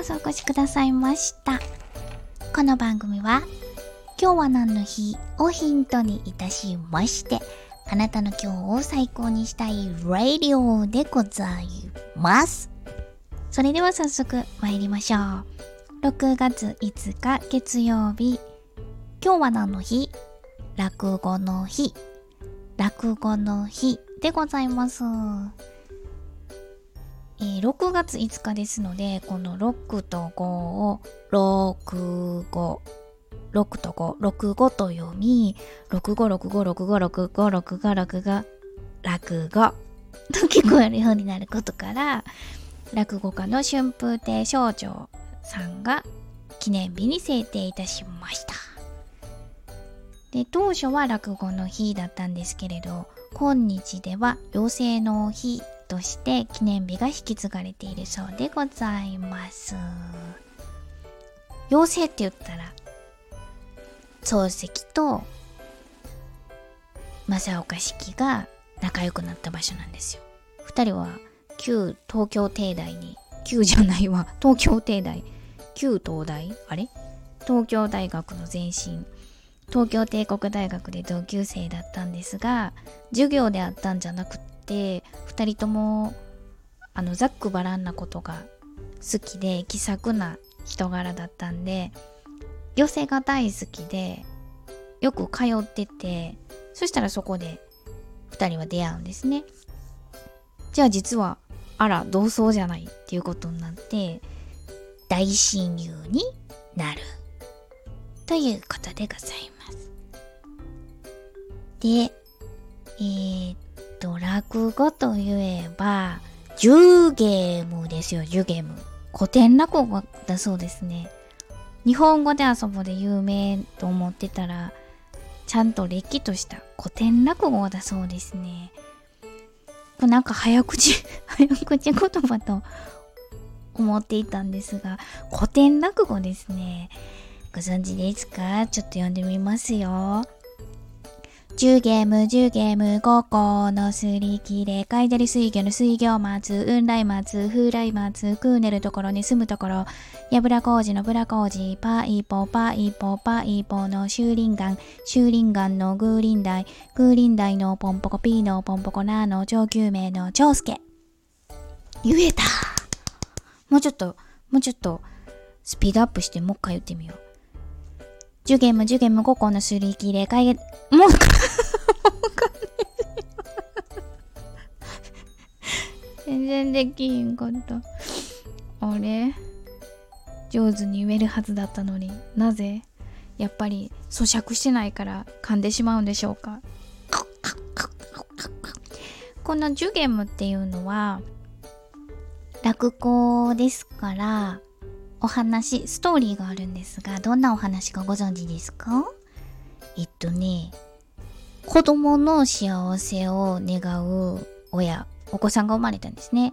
こそお越しくださいました。この番組は、今日は何の日をヒントにいたしまして、あなたの今日を最高にしたいラディオでございます。それでは早速参りましょう。6月5日月曜日。今日は何の日？落語の日。落語の日でございます。えー、6月5日ですので、この6と5を6、5、6と5、6、5と読み、6、5、6、5、6、5、6、5、6、5、6が落語。と聞こえるようになることから、落語家の春風亭少女さんが記念日に制定いたしました。で、当初は落語の日だったんですけれど、今日では妖精の日として記念日が引き継がれているそうでございます。妖精って言ったら、漱石と正岡式が仲良くなった場所なんですよ。二人は旧東京帝大に、旧じゃないわ、東京帝大、旧東大？あれ？東京大学の前身、東京帝国大学で同級生だったんですが、授業であったんじゃなくて、2人ともあのざっくばらんなことが好きで気さくな人柄だったんで寄せが大好きでよく通っててそしたらそこで2人は出会うんですね。じゃあ実はあら同窓じゃないっていうことになって大親友になる。ということでございます。でえー、っと、落語といえば、10ゲームですよ、10ゲーム。古典落語だそうですね。日本語で遊ぼうで有名と思ってたら、ちゃんとれっきとした古典落語だそうですね。これなんか早口、早口言葉と思っていたんですが、古典落語ですね。ご存知ですか？ちょっと読んでみますよ。10ゲーム、10ゲーム、5個のすり切れ、海砂利水魚の水魚松、雲来松、風来松、クーネルところに住むところ、やぶら工事のブラ工事、パイポ、パイポ、パイポの修林岩、修林岩のグーリンダイ、グーリンダイのポンポコピーのポンポコナーの上級名の長介。言えた。もうちょっと、もうちょっと、スピードアップしてもう一回言ってみよう。ジュゲム、ジュゲム、5個のすり切れ、解決、もう、全然できひんかった。あれ？上手に言えるはずだったのに。なぜ？やっぱり咀嚼してないから噛んでしまうんでしょうか？このジュゲムっていうのは落語ですからお話、ストーリーがあるんですが、どんなお話かご存知ですか？えっとね、子供の幸せを願う親、お子さんが生まれたんですね。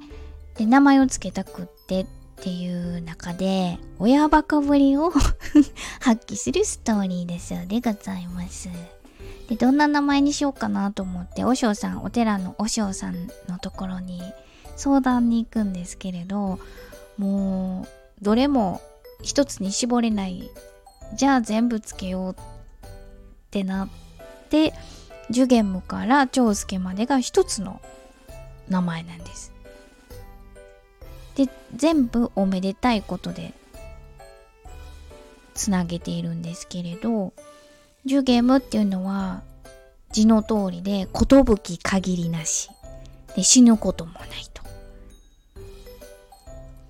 で、名前を付けたくってっていう中で、親バカぶりを 発揮するストーリーですよでございます。で、どんな名前にしようかなと思って、お尚さん、お寺のお尚さんのところに相談に行くんですけれど、もう、どれも一つに絞れないじゃあ全部つけようってなってジュゲムから長介までが一つの名前なんです。で全部おめでたいことでつなげているんですけれどジュゲムっていうのは字の通りで寿限りなしで死ぬこともないと。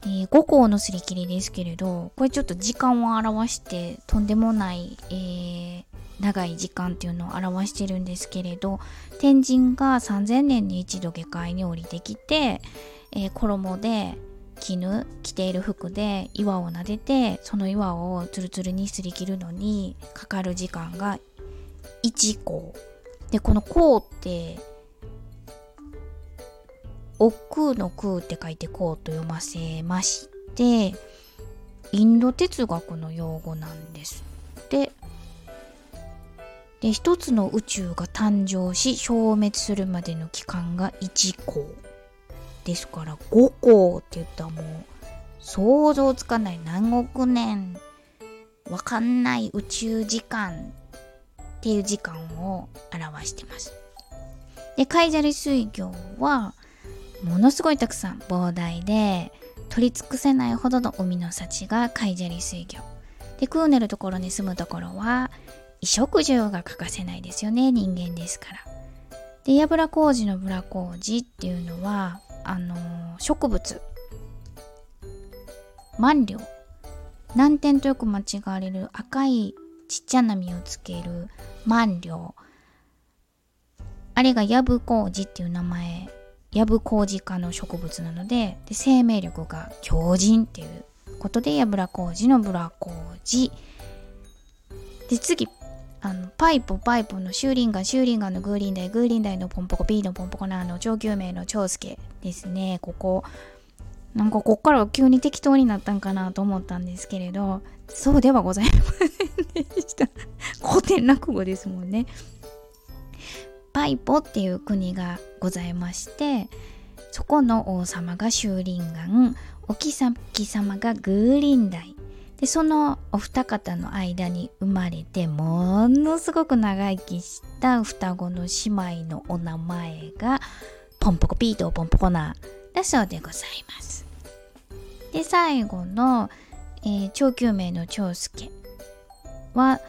え、5項のすり切りですけれど、これちょっと時間を表して、とんでもない、えー、長い時間っていうのを表してるんですけれど、天神が3000年に一度下界に降りてきて、えー、衣で絹着ている服で岩を撫でてその岩をツルツルにすり切るのにかかる時間が1項でこの項って奥の空って書いてこうと読ませましてインド哲学の用語なんです。ってで一つの宇宙が誕生し消滅するまでの期間が1光ですから5光って言ったらもう想像つかない何億年わかんない宇宙時間っていう時間を表してます。で海砂利水魚はものすごいたくさん膨大で取り尽くせないほどの海の幸が海砂利水魚。でクーネルところに住むところは衣食住が欠かせないですよね人間ですから。でヤブラ工事のブラ工事っていうのはあの、植物。マンリョウ難点とよく間違われる赤いちっちゃな実をつけるマンリョウあれがヤブコウジっていう名前。ヤブコウジ科の植物なのでで生命力が強靭っていうことでヤブラコウジのブラコウジ。で次あのパイプパイプのシューリンガンシューリンガンのグーリンダイグーリンダイのポンポコピーのポンポコナーの上級名の長介ですね。ここ。なんかこっから急に適当になったんかなと思ったんですけれどそうではございませんでした。古典落語ですもんね。パイポっていう国がございましてそこの王様がシューリンガンお妃様がグーリンダイでそのお二方の間に生まれてものすごく長生きした双子の姉妹のお名前がポンポコピーとポンポコナーだそうでございます。で最後の、えー、長久名の長介は、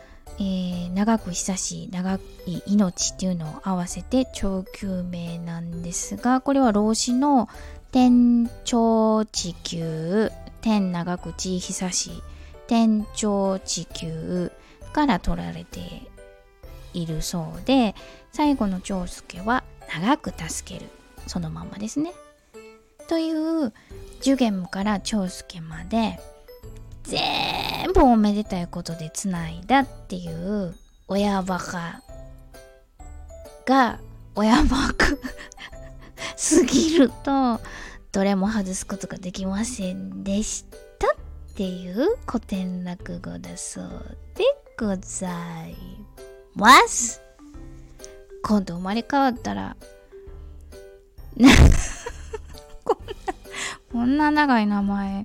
えー、長く久し長い命っていうのを合わせて長久名なんです。がこれは老子の天長地球天長く地久し天長地球から取られているそうで最後の長介は長く助ける。そのままですね。というジュゲムから長介まで全部おめでたいことでつないだっていう親バカが親バカ すぎるとどれも外すことができませんでしたっていう古典落語だそうでございます。今度生まれ変わったら こんなこんな長い名前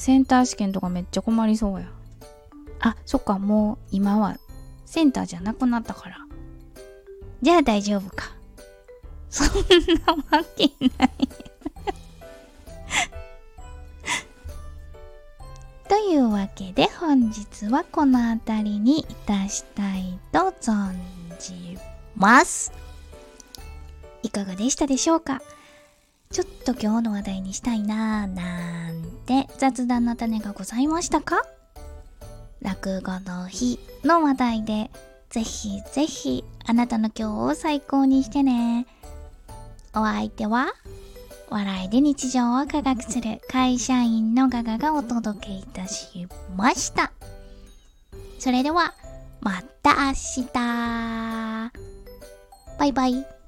センター試験とかめっちゃ困りそうや。あそっかもう今はセンターじゃなくなったから。じゃあ大丈夫か。そんなわけない。というわけで本日はこの辺りにいたしたいと存じます。いかがでしたでしょうか？ちょっと今日の話題にしたいなーなんて雑談の種がございましたか？落語の日の話題でぜひぜひあなたの今日を最高にしてね。お相手は笑いで日常を科学する会社員のガガがお届けいたしました。それでは、また明日バイバイ。